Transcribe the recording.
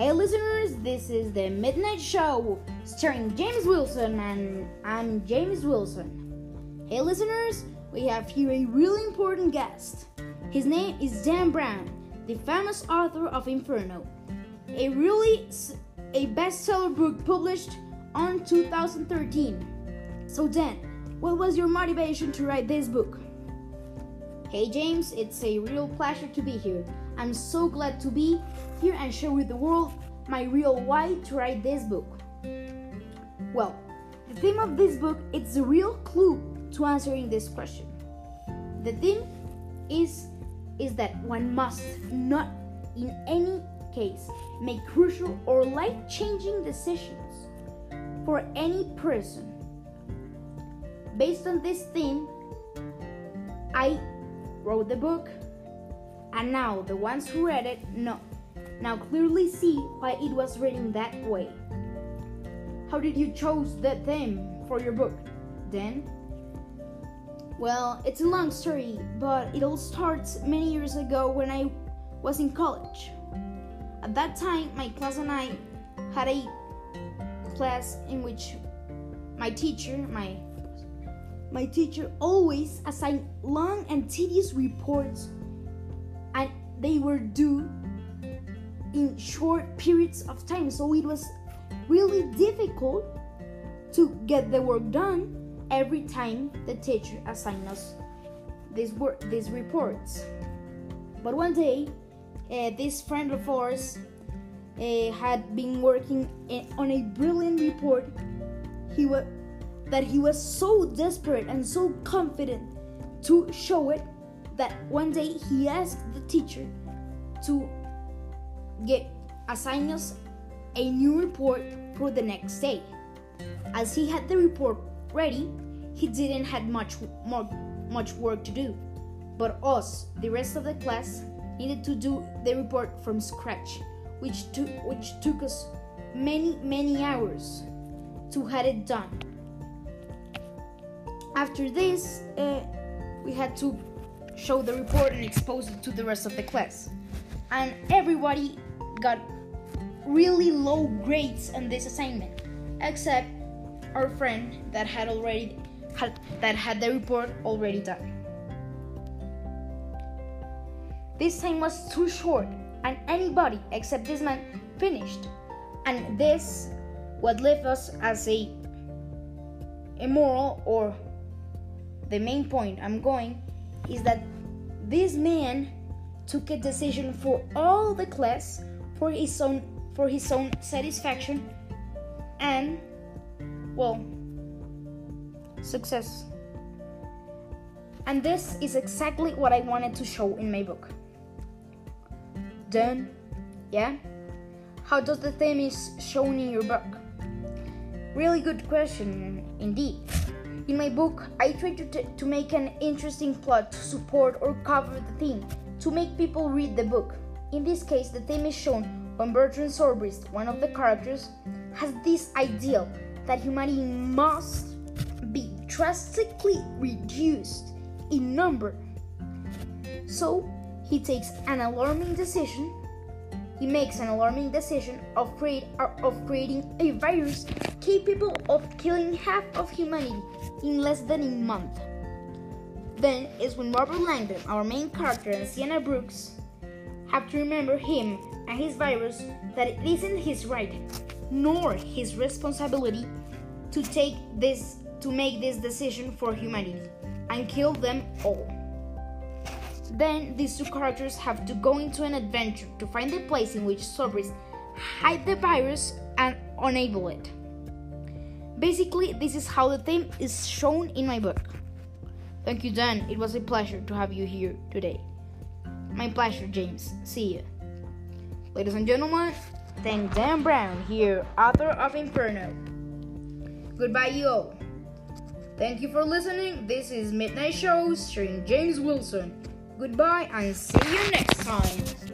Hey listeners, this is the Midnight Show starring James Wilson and I'm James Wilson. Hey listeners, we have here a really important guest. His name is Dan Brown, the famous author of Inferno, a really a bestseller book published on 2013. So Dan, what was your motivation to write this book? Hey James, it's a real pleasure to be here. I'm so glad to be here and share with the world my real why to write this book. Well, the theme of this book is a real clue to answering this question. The theme is is that one must not in any case make crucial or life-changing decisions for any person. Based on this theme, I wrote the book, and now the ones who read it know, now clearly see why it was written that way. How did you choose that theme for your book, then? Well, it's a long story, but it all starts many years ago when I was in college. At that time, my class and I had a class in which my teacher, my my teacher always assigned long and tedious reports, they were due in short periods of time. So it was really difficult to get the work done every time the teacher assigned us these work these reports. But one day, uh, this friend of ours uh, had been working in, on a brilliant report. He was that he was so desperate and so confident to show it that one day he asked the teacher to get assign us a new report for the next day. As he had the report ready, he didn't have much more much work to do. But us, the rest of the class, needed to do the report from scratch, which took which took us many many hours to had it done. After this, uh, we had to show the report and expose it to the rest of the class. And everybody got really low grades on this assignment, except our friend that had already had, that had the report already done. This time was too short, and anybody except this man finished. And this what left us as a immoral or the main point I'm going is that this man took a decision for all the class for his own for his own satisfaction and well success. And this is exactly what I wanted to show in my book. Done? yeah? How does the theme is shown in your book? Really good question indeed. In my book, I try to, t- to make an interesting plot to support or cover the theme, to make people read the book. In this case, the theme is shown when Bertrand Zobrist, one of the characters, has this ideal that humanity must be drastically reduced in number. So, he takes an alarming decision. He makes an alarming decision of, create, of creating a virus capable of killing half of humanity in less than a month. Then is when Robert Langdon, our main character, and Sienna Brooks have to remember him and his virus that it isn't his right nor his responsibility to take this to make this decision for humanity and kill them all. Then these two characters have to go into an adventure to find the place in which Zobrist hide the virus and enable it. Basically, this is how the theme is shown in my book. Thank you, Dan. It was a pleasure to have you here today. My pleasure, James. See you. Ladies and gentlemen, thank Dan Brown here, author of Inferno. Goodbye, you all. Thank you for listening. This is Midnight Show starring James Wilson. Goodbye and see you next time.